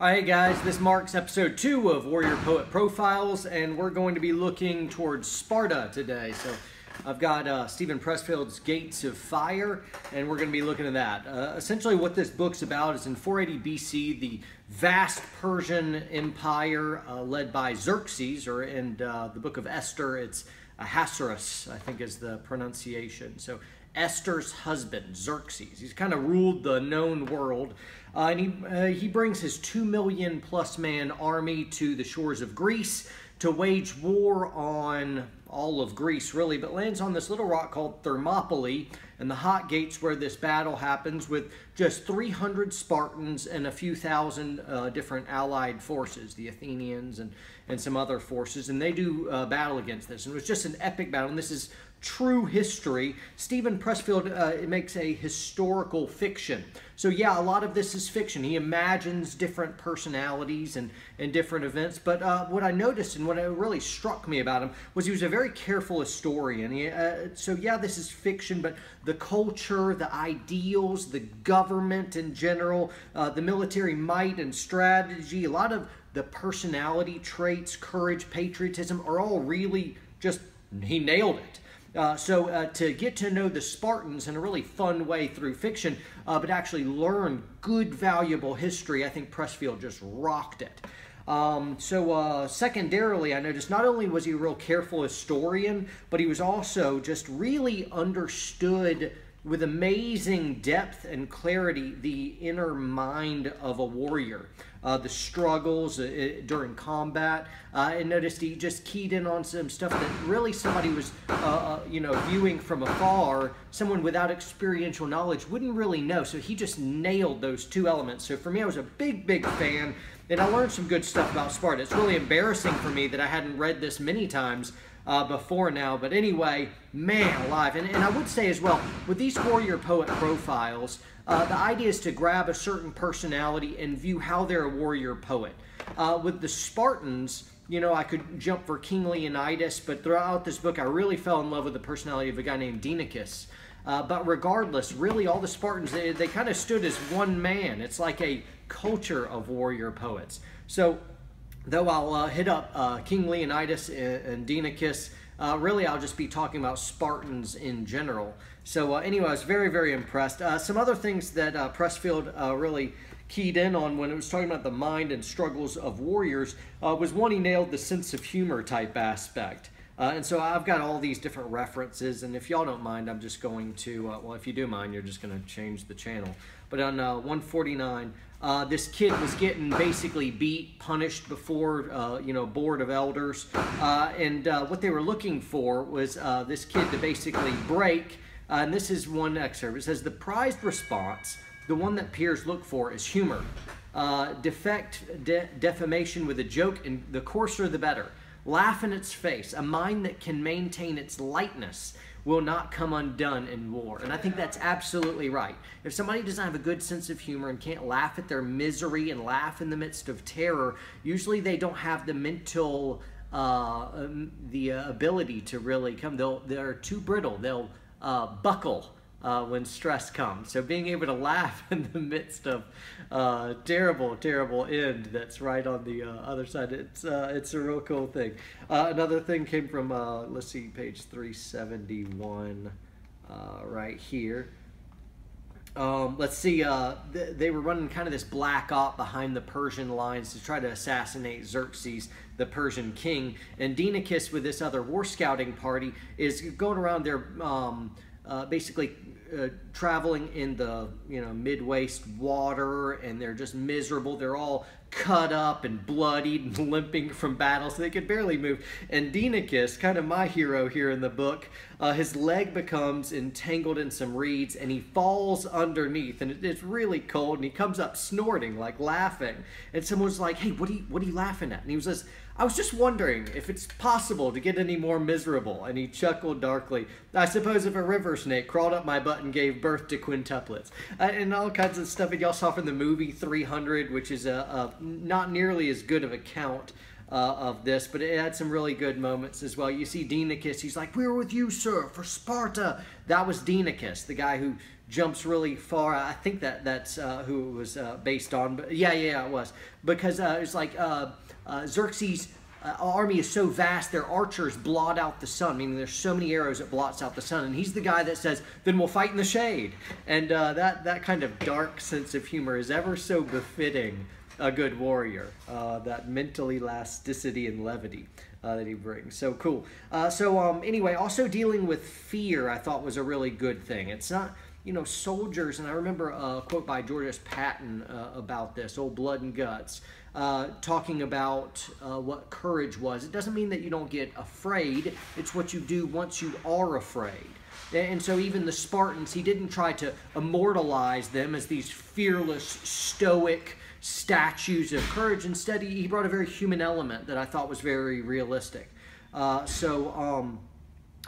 Alright guys, this marks episode 2 of Warrior Poet Profiles, and we're going to be looking towards Sparta today. So I've got uh, Steven Pressfield's Gates of Fire, and we're going to be looking at that. Uh, essentially what this book's about is in 480 BC, the vast Persian Empire uh, led by Xerxes, or in uh, the book of Esther, it's Ahasuerus, I think is the pronunciation. So Esther's husband, Xerxes. He's kind of ruled the known world. Uh, and he, uh, he brings his two million plus man army to the shores of Greece to wage war on all of Greece, really, but lands on this little rock called Thermopylae. And the hot gates where this battle happens with just 300 Spartans and a few thousand uh, different allied forces, the Athenians and, and some other forces, and they do uh, battle against this. And it was just an epic battle, and this is true history. Steven Pressfield uh, makes a historical fiction. So yeah, a lot of this is fiction. He imagines different personalities and, and different events. But uh, what I noticed and what really struck me about him was he was a very careful historian. He, uh, so yeah, this is fiction, but the culture, the ideals, the government in general, uh, the military might and strategy, a lot of the personality traits, courage, patriotism are all really just, he nailed it. Uh, so uh, to get to know the Spartans in a really fun way through fiction, uh, but actually learn good, valuable history, I think Pressfield just rocked it. Um, so uh, secondarily, I noticed not only was he a real careful historian, but he was also just really understood with amazing depth and clarity the inner mind of a warrior. Uh, the struggles uh, during combat. Uh, and noticed he just keyed in on some stuff that really somebody was, uh, uh, you know, viewing from afar, someone without experiential knowledge wouldn't really know. So he just nailed those two elements. So for me, I was a big, big fan. And I learned some good stuff about Sparta. It's really embarrassing for me that I hadn't read this many times uh, before now. But anyway, man alive. And, and I would say as well, with these warrior poet profiles, uh, the idea is to grab a certain personality and view how they're a warrior poet. Uh, with the Spartans, you know, I could jump for King Leonidas, but throughout this book, I really fell in love with the personality of a guy named Dienekes. Uh, but regardless, really all the Spartans, they, they kind of stood as one man. It's like a culture of warrior poets. So though I'll uh, hit up uh, King Leonidas and, and Dienekes, uh, really I'll just be talking about Spartans in general. So uh, anyway, I was very, very impressed. Uh, some other things that uh, Pressfield really keyed in on when it was talking about the mind and struggles of warriors was one, he nailed the sense of humor type aspect. Uh, and so I've got all these different references, and if y'all don't mind, I'm just going to, uh, well, if you do mind, you're just going to change the channel. But on uh, 149, uh, this kid was getting basically beat, punished before, uh, you know, board of elders. Uh, and what they were looking for was this kid to basically break, and this is one excerpt. It says, the prized response, the one that peers look for is humor. defect, de defamation with a joke, and the coarser the better. Laugh in its face. A mind that can maintain its lightness will not come undone in war. And I think that's absolutely right. If somebody doesn't have a good sense of humor and can't laugh at their misery and laugh in the midst of terror, usually they don't have the mental uh, um, the uh, ability to really come. They'll, they're too brittle. They'll uh, buckle uh, when stress comes. So being able to laugh in the midst of uh, terrible, terrible end that's right on the uh, other side, it's uh, it's a real cool thing. Uh, another thing came from uh, let's see, page 371 right here. Um, let's see, th they were running kind of this black op behind the Persian lines to try to assassinate Xerxes, the Persian king. And Dienekes, with this other war scouting party, is going around there um, uh, basically uh, traveling in the you know mid-waist water and they're just miserable. They're all cut up and bloodied and limping from battle so they could barely move. And Dienekes, kind of my hero here in the book uh, his leg becomes entangled in some reeds and he falls underneath and it's really cold and he comes up snorting like laughing. And someone's like hey what are you what are you laughing at? And he was just I was just wondering if it's possible to get any more miserable. And he chuckled darkly. I suppose if a river snake crawled up my butt and gave birth to quintuplets. Uh, and all kinds of stuff that y'all saw from the movie 300, which is a, a not nearly as good of a count uh, of this, but it had some really good moments as well. You see Dienekes, he's like, we're with you, sir, for Sparta. That was Dienekes, the guy who jumps really far. I think that that's uh, who it was uh, based on. But yeah, yeah, it was because uh, it's like uh, uh, Xerxes. Uh, army is so vast, their archers blot out the sun, meaning there's so many arrows it blots out the sun. And he's the guy that says, "Then we'll fight in the shade." And that that kind of dark sense of humor is ever so befitting a good warrior. that mental elasticity and levity uh, that he brings. So cool. Uh, so um, anyway, also dealing with fear, I thought was a really good thing. It's not, you know, soldiers, and I remember a quote by George S. Patton uh, about this, old blood and guts, uh, talking about uh, what courage was. It doesn't mean that you don't get afraid. It's what you do once you are afraid. And so even the Spartans, he didn't try to immortalize them as these fearless, stoic, statues of courage. Instead, he brought a very human element that I thought was very realistic. Uh, so um,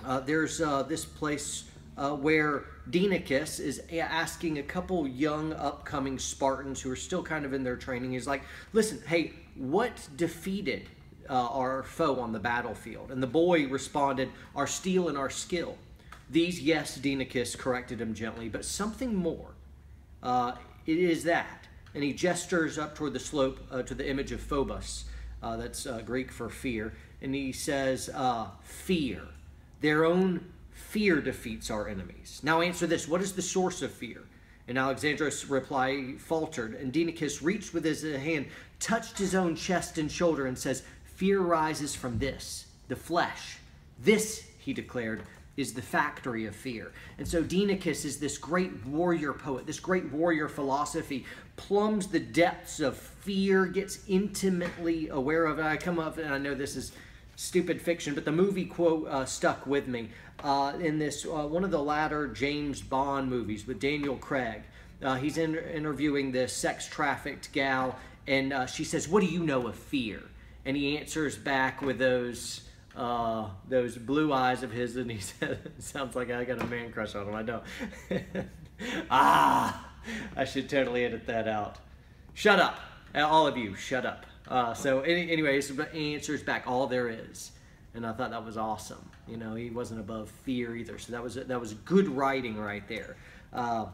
uh, there's uh, this place uh, where Dienekes is asking a couple young upcoming Spartans who are still kind of in their training. He's like, listen, hey, what defeated uh, our foe on the battlefield? And the boy responded, our steel and our skill. These, yes, Dienekes corrected him gently, but something more. Uh, it is that and he gestures up toward the slope uh, to the image of Phobos. Uh, that's uh, Greek for fear. And he says, uh, Fear. Their own fear defeats our enemies. Now answer this what is the source of fear? And Alexandros' reply faltered, and Dienekes reached with his hand, touched his own chest and shoulder, and says, Fear rises from this, the flesh. This, he declared, is the factory of fear. And so Dienekes is this great warrior poet, this great warrior philosophy, plumbs the depths of fear, gets intimately aware of it. I come up, and I know this is stupid fiction, but the movie quote uh, stuck with me. Uh, in this, uh, one of the latter James Bond movies with Daniel Craig, uh, he's in, interviewing this sex trafficked gal, and uh, she says, What do you know of fear? And he answers back with those uh, those blue eyes of his, and he said, "Sounds like I got a man crush on him." I don't. ah, I should totally edit that out. Shut up, all of you. Shut up. Uh, so, any, anyways, answers back all there is, and I thought that was awesome. You know, he wasn't above fear either, so that was that was good writing right there. Uh,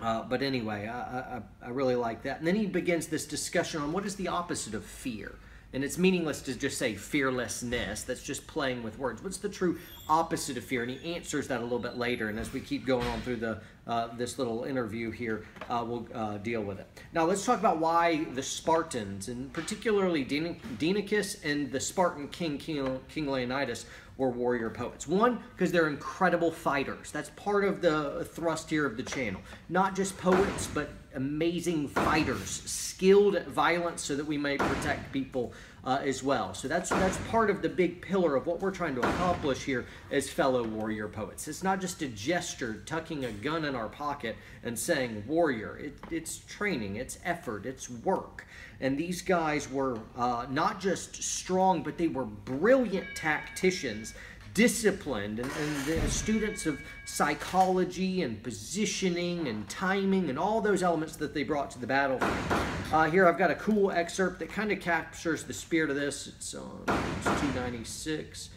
uh, but anyway, I, I, I really like that. And then he begins this discussion on what is the opposite of fear. And it's meaningless to just say fearlessness. That's just playing with words. What's the true opposite of fear? And he answers that a little bit later. And as we keep going on through the uh, this little interview here, uh, we'll uh, deal with it. Now let's talk about why the Spartans, and particularly Dienekes and the Spartan king, King, king Leonidas, were warrior poets. One, because they're incredible fighters. That's part of the thrust here of the channel. Not just poets, but amazing fighters, skilled at violence so that we may protect people uh, as well. So that's that's part of the big pillar of what we're trying to accomplish here as fellow warrior poets. It's not just a gesture, tucking a gun in our pocket and saying warrior. It, it's training, it's effort, it's work. And these guys were uh, not just strong, but they were brilliant tacticians disciplined and, and students of psychology and positioning and timing and all those elements that they brought to the battlefield. Uh, here I've got a cool excerpt that kind of captures the spirit of this. It's on page 296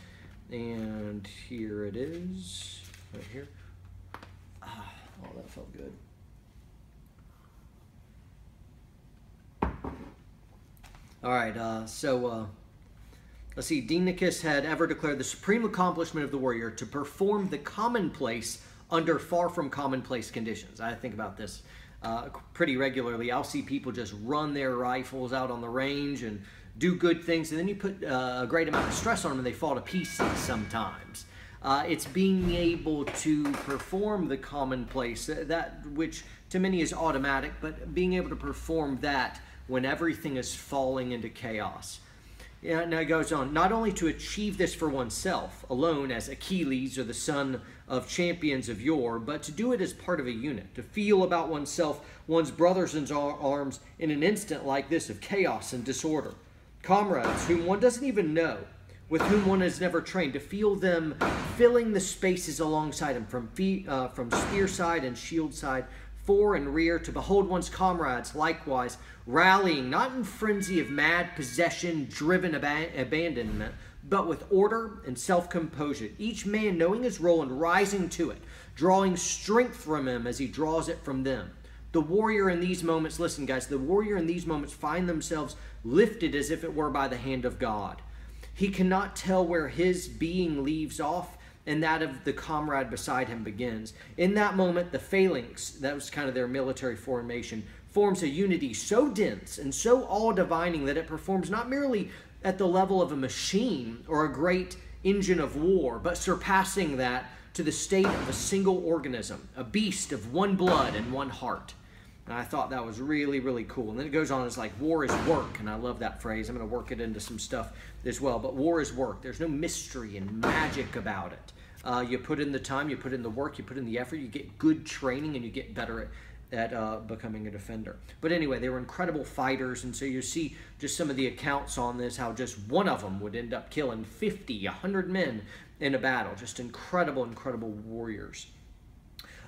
and here it is right here. Ah, oh, that felt good. All right, uh, so uh, Let's see, Dienekes had ever declared the supreme accomplishment of the warrior to perform the commonplace under far from commonplace conditions. I think about this uh, pretty regularly. I'll see people just run their rifles out on the range and do good things, and then you put uh, a great amount of stress on them and they fall to pieces sometimes. Uh, it's being able to perform the commonplace, uh, that which to many is automatic, but being able to perform that when everything is falling into chaos. Now it goes on, not only to achieve this for oneself alone as Achilles or the son of champions of yore, but to do it as part of a unit, to feel about oneself, one's brothers in arms in an instant like this of chaos and disorder. Comrades whom one doesn't even know, with whom one has never trained, to feel them filling the spaces alongside him from, feet, uh, from spear side and shield side, fore and rear, to behold one's comrades likewise rallying not in frenzy of mad possession driven ab abandonment, but with order and self composure, each man knowing his role and rising to it, drawing strength from him as he draws it from them. The warrior in these moments, listen, guys, the warrior in these moments find themselves lifted as if it were by the hand of God. He cannot tell where his being leaves off and that of the comrade beside him begins. In that moment, the phalanx, that was kind of their military formation, forms a unity so dense and so all divining that it performs not merely at the level of a machine or a great engine of war, but surpassing that to the state of a single organism, a beast of one blood and one heart. And I thought that was really, really cool. And then it goes on, it's like war is work. And I love that phrase. I'm going to work it into some stuff as well. But war is work. There's no mystery and magic about it. Uh, you put in the time, you put in the work, you put in the effort, you get good training, and you get better at, at uh, becoming a defender. But anyway, they were incredible fighters. And so you see just some of the accounts on this, how just one of them would end up killing 50, 100 men in a battle. Just incredible, incredible warriors.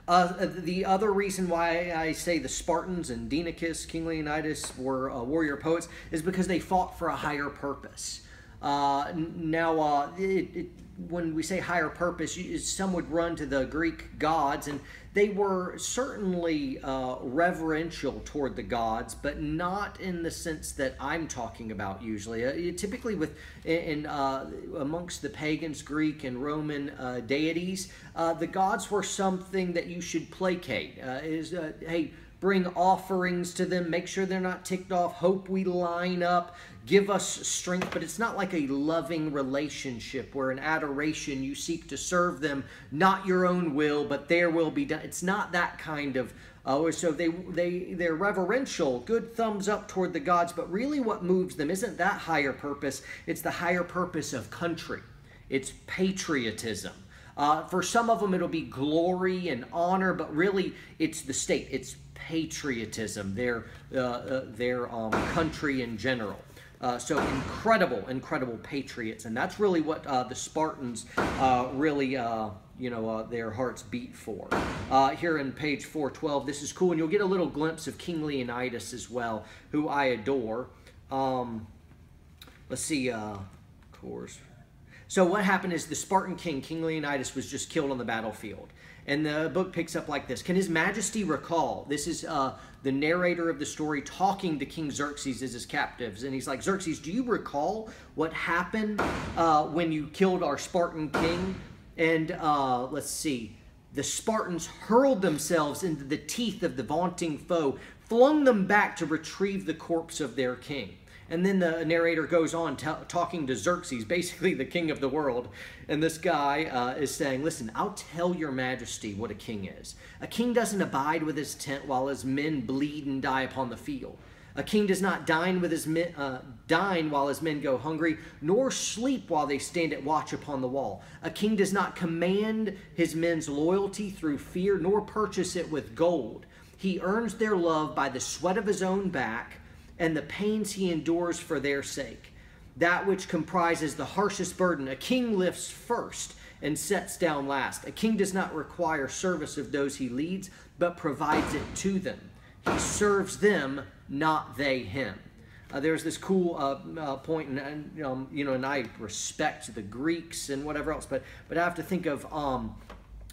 Uh, the other reason why I say the Spartans and Dienekes, King Leonidas were uh, warrior poets is because they fought for a higher purpose. Uh, now, uh, it, it, when we say higher purpose, some would run to the Greek gods, and they were certainly uh, reverential toward the gods, but not in the sense that I'm talking about usually. Uh, typically, with in uh, amongst the pagans, Greek and Roman uh, deities, uh, the gods were something that you should placate. Uh, is hey bring offerings to them, make sure they're not ticked off, hope we line up, give us strength. But it's not like a loving relationship where in adoration you seek to serve them, not your own will, but their will be done. It's not that kind of. Uh, so they they they're reverential, good thumbs up toward the gods, but really what moves them isn't that higher purpose. It's the higher purpose of country. It's patriotism. Uh, for some of them, it'll be glory and honor, but really, it's the state. It's patriotism, their, uh, uh, their um, country in general. Uh, so incredible, incredible patriots, and that's really what uh, the Spartans uh, really, uh, you know, uh, their hearts beat for. Uh, here in page 412, this is cool, and you'll get a little glimpse of King Leonidas as well, who I adore. Um, let's see, of course. So what happened is the Spartan king, King Leonidas, was just killed on the battlefield. And the book picks up like this Can His Majesty recall? This is uh, the narrator of the story talking to King Xerxes as his captives. And he's like, Xerxes, do you recall what happened uh, when you killed our Spartan king? And uh, let's see. The Spartans hurled themselves into the teeth of the vaunting foe, flung them back to retrieve the corpse of their king. And then the narrator goes on talking to Xerxes, basically the king of the world. And this guy uh, is saying, Listen, I'll tell your majesty what a king is. A king doesn't abide with his tent while his men bleed and die upon the field. A king does not dine with his men, uh, dine while his men go hungry, nor sleep while they stand at watch upon the wall. A king does not command his men's loyalty through fear, nor purchase it with gold. He earns their love by the sweat of his own back and the pains he endures for their sake. That which comprises the harshest burden, a king lifts first and sets down last. A king does not require service of those he leads, but provides it to them. He serves them, not they him. Uh, there's this cool uh, uh, point, and, um, you know, and I respect the Greeks and whatever else, but but I have to think of um,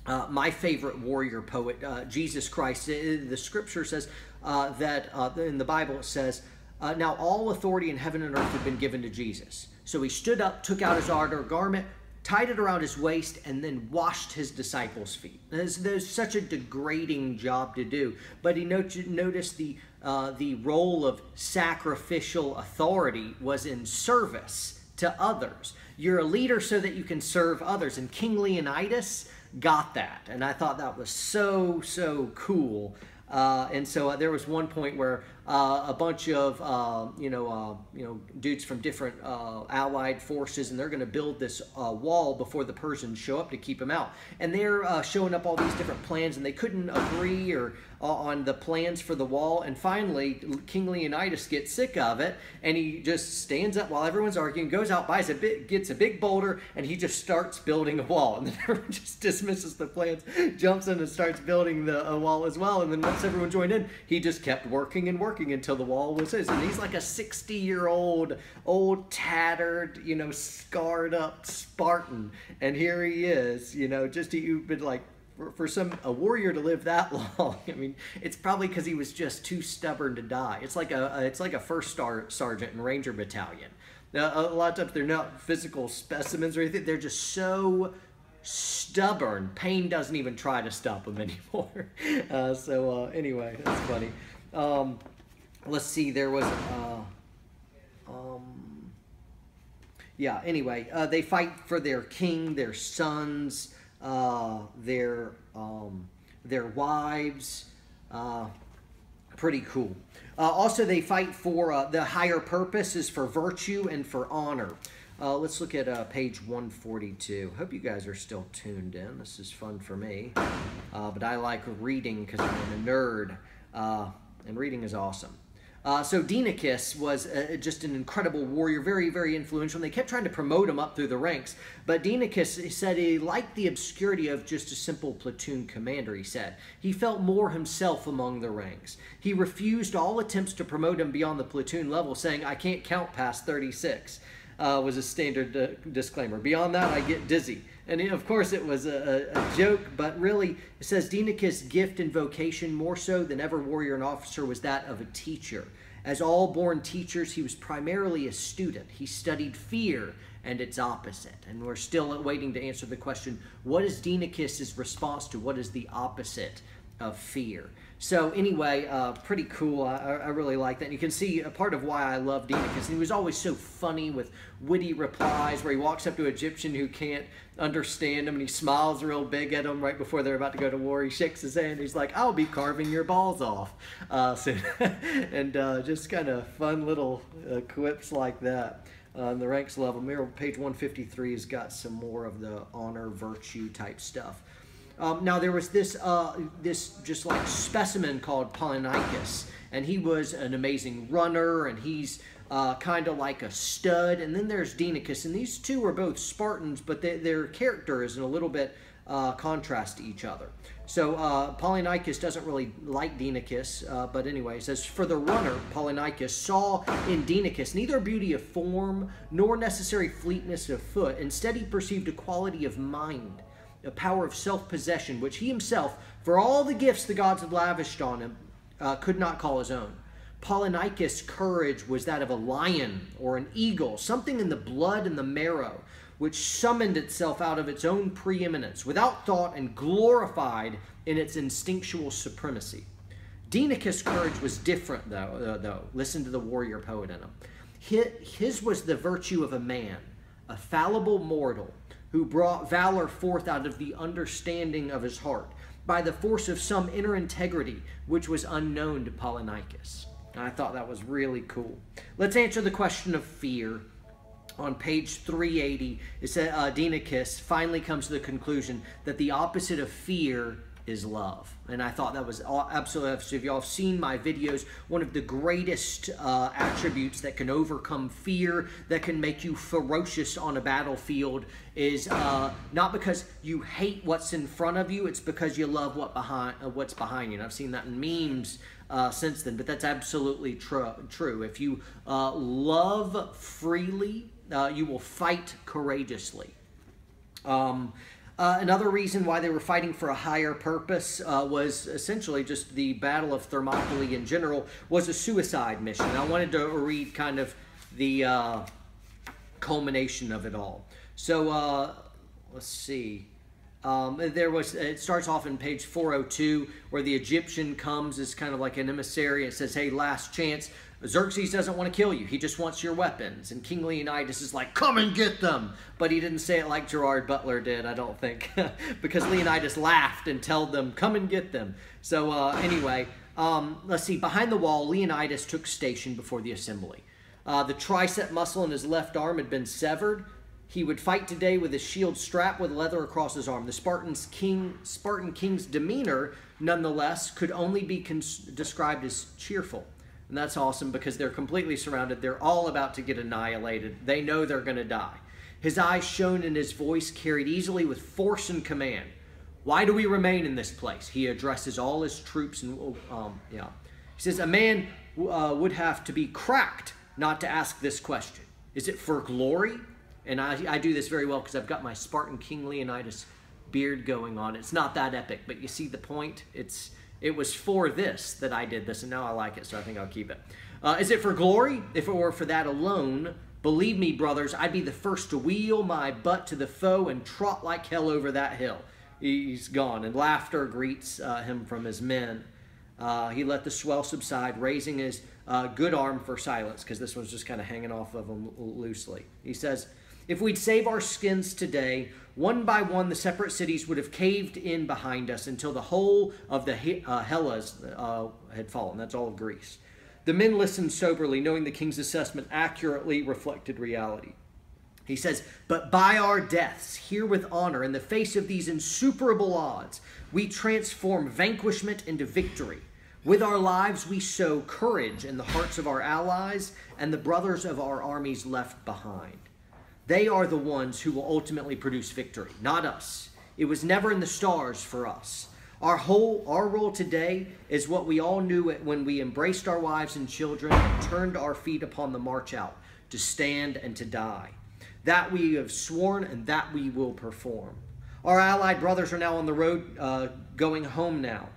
uh, my favorite warrior poet, uh, Jesus Christ. The scripture says uh, that in the Bible it says uh, now, all authority in heaven and earth had been given to Jesus. So he stood up, took out his outer garment, tied it around his waist, and then washed his disciples' feet. There's, there's such a degrading job to do. But he not- noticed the, uh, the role of sacrificial authority was in service to others. You're a leader so that you can serve others. And King Leonidas got that. And I thought that was so, so cool. Uh, and so uh, there was one point where uh, a bunch of uh, you know uh, you know dudes from different uh, allied forces, and they're going to build this uh, wall before the Persians show up to keep them out. And they're uh, showing up all these different plans, and they couldn't agree or on the plans for the wall. And finally, King Leonidas gets sick of it, and he just stands up while everyone's arguing, goes out, buys a bit, gets a big boulder, and he just starts building a wall. And then everyone just dismisses the plans, jumps in and starts building the wall as well. And then once everyone joined in, he just kept working and working working until the wall was his. And he's like a 60 year old, old, tattered, you know, scarred up Spartan. And here he is, you know, just you've been like for, for some a warrior to live that long, I mean, it's probably because he was just too stubborn to die. It's like a, a it's like a first star sergeant in Ranger Battalion. Now, a lot of times they're not physical specimens or anything. They're just so stubborn. Pain doesn't even try to stop them anymore. Uh, so uh, anyway, that's funny. Um, let's see. There was. Uh, um, yeah. Anyway, uh, they fight for their king, their sons, uh, their um, their wives. Uh, pretty cool. Uh, also, they fight for uh, the higher purpose is for virtue and for honor. Uh, let's look at uh, page 142. Hope you guys are still tuned in. This is fun for me. Uh, but I like reading because I'm a nerd, uh, and reading is awesome. Uh, so Dienekes was uh, just an incredible warrior, very, very influential. And they kept trying to promote him up through the ranks. But Dienekes said he liked the obscurity of just a simple platoon commander, he said. He felt more himself among the ranks. He refused all attempts to promote him beyond the platoon level, saying, I can't count past 36, uh, was a standard uh, disclaimer. Beyond that, I get dizzy. And of course, it was a, a, joke, but really, it says Dienekes' gift and vocation, more so than ever warrior and officer, was that of a teacher. As all born teachers, he was primarily a student. He studied fear and its opposite. And we're still waiting to answer the question what is Dienekes' response to what is the opposite of fear? So anyway, uh, pretty cool. I, I, really like that. And you can see a part of why I love Dina because he was always so funny with witty replies where he walks up to an Egyptian who can't understand him and he smiles real big at him right before they're about to go to war. He shakes his hand. He's like, I'll be carving your balls off. Uh, so, and uh, just kind of fun little uh, quips like that. on the ranks level. Mirror page 153 has got some more of the honor, virtue type stuff. Um, now there was this uh, this just like specimen called Polynikes, and he was an amazing runner, and he's uh, kind of like a stud. And then there's Dienekes, and these two are both Spartans, but they, their character is in a little bit uh, contrast to each other. So uh, Polynikes doesn't really like Dienekes, uh, but anyway, says, For the runner, Polynikes saw in Dienekes neither beauty of form nor necessary fleetness of foot. Instead, he perceived a quality of mind a power of self possession, which he himself, for all the gifts the gods had lavished on him, uh, could not call his own. Polynikes' courage was that of a lion or an eagle, something in the blood and the marrow, which summoned itself out of its own preeminence, without thought and glorified in its instinctual supremacy. Dienekes' courage was different, though, uh, though. Listen to the warrior poet in him. His was the virtue of a man, a fallible mortal, who brought valor forth out of the understanding of his heart, by the force of some inner integrity which was unknown to Polynikes. And I thought that was really cool. Let's answer the question of fear. On page 380, it says uh, Dienekes finally comes to the conclusion that the opposite of fear is love. And I thought that was absolutely, so if y'all have seen my videos, one of the greatest uh, attributes that can overcome fear, that can make you ferocious on a battlefield, is uh, not because you hate what's in front of you, it's because you love what behind uh, what's behind you. And I've seen that in memes uh, since then, but that's absolutely tr- true. If you uh, love freely, uh, you will fight courageously. Um, uh, another reason why they were fighting for a higher purpose uh, was essentially just the Battle of Thermopylae in general was a suicide mission. I wanted to read kind of the uh, culmination of it all. So uh, let's see. Um, there was it starts off in page 402 where the Egyptian comes as kind of like an emissary and says, "Hey, last chance. Xerxes doesn't want to kill you. He just wants your weapons. And King Leonidas is like, come and get them. But he didn't say it like Gerard Butler did, I don't think. because Leonidas laughed and told them, come and get them. So uh, anyway, um, let's see. Behind the wall, Leonidas took station before the assembly. Uh, the tricep muscle in his left arm had been severed. He would fight today with his shield strapped with leather across his arm. The Spartan's king, Spartan king's demeanor, nonetheless, could only be described as cheerful. And that's awesome because they're completely surrounded. They're all about to get annihilated. They know they're going to die. His eyes shone and his voice carried easily with force and command. Why do we remain in this place? He addresses all his troops and um, yeah. He says a man uh, would have to be cracked not to ask this question. Is it for glory? And I, I do this very well because I've got my Spartan King Leonidas beard going on. It's not that epic, but you see the point? It's it was for this that I did this, and now I like it, so I think I'll keep it. Uh, is it for glory? If it were for that alone, believe me, brothers, I'd be the first to wheel my butt to the foe and trot like hell over that hill. He's gone, and laughter greets uh, him from his men. Uh, he let the swell subside, raising his uh, good arm for silence, because this one's just kind of hanging off of him loosely. He says, If we'd save our skins today, one by one the separate cities would have caved in behind us until the whole of the uh, Hellas uh, had fallen. That's all of Greece. The men listened soberly, knowing the king's assessment accurately reflected reality. He says, But by our deaths, here with honor, in the face of these insuperable odds, we transform vanquishment into victory. With our lives, we sow courage in the hearts of our allies and the brothers of our armies left behind. They are the ones who will ultimately produce victory, not us. It was never in the stars for us. Our whole our role today is what we all knew when we embraced our wives and children and turned our feet upon the march out to stand and to die. That we have sworn and that we will perform. Our allied brothers are now on the road uh, going home now.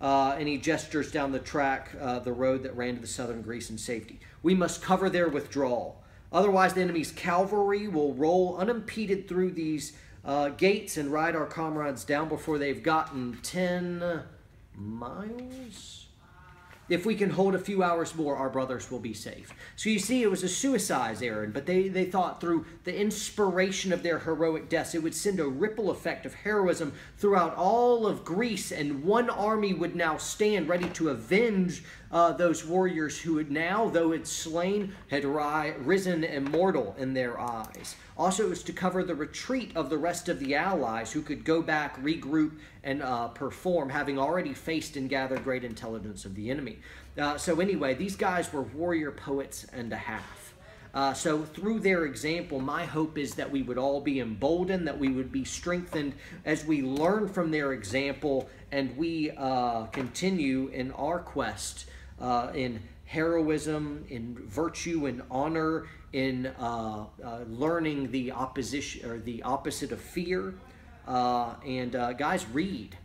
Uh, and he gestures down the track, uh, the road that ran to the southern Greece in safety. We must cover their withdrawal. Otherwise, the enemy's cavalry will roll unimpeded through these uh, gates and ride our comrades down before they've gotten 10 miles? If we can hold a few hours more, our brothers will be safe. So you see, it was a suicide errand, but they, they thought through the inspiration of their heroic deaths, it would send a ripple effect of heroism throughout all of Greece, and one army would now stand ready to avenge uh, those warriors who had now, though it's slain, had ri- risen immortal in their eyes. Also, it was to cover the retreat of the rest of the allies who could go back, regroup, and uh, perform, having already faced and gathered great intelligence of the enemy. Uh, so, anyway, these guys were warrior poets and a half. Uh, so, through their example, my hope is that we would all be emboldened, that we would be strengthened as we learn from their example and we uh, continue in our quest uh, in heroism, in virtue, and honor, in uh, uh, learning the opposition or the opposite of fear. Uh, and uh, guys, read,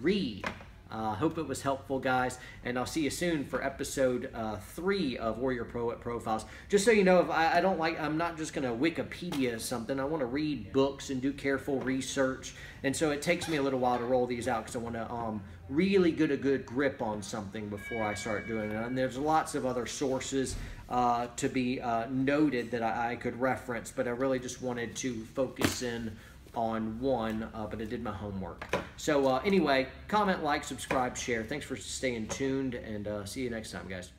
read. I uh, hope it was helpful, guys, and I'll see you soon for episode uh, three of Warrior Poet Profiles. Just so you know, if I, I don't like, I'm not just going to Wikipedia something. I want to read books and do careful research, and so it takes me a little while to roll these out because I want to um, really get a good grip on something before I start doing it. And there's lots of other sources uh, to be uh, noted that I, I, could reference, but I really just wanted to focus in on one, uh, but I did my homework. So uh, anyway, comment, like, subscribe, share. Thanks for staying tuned, and uh, see you next time, guys.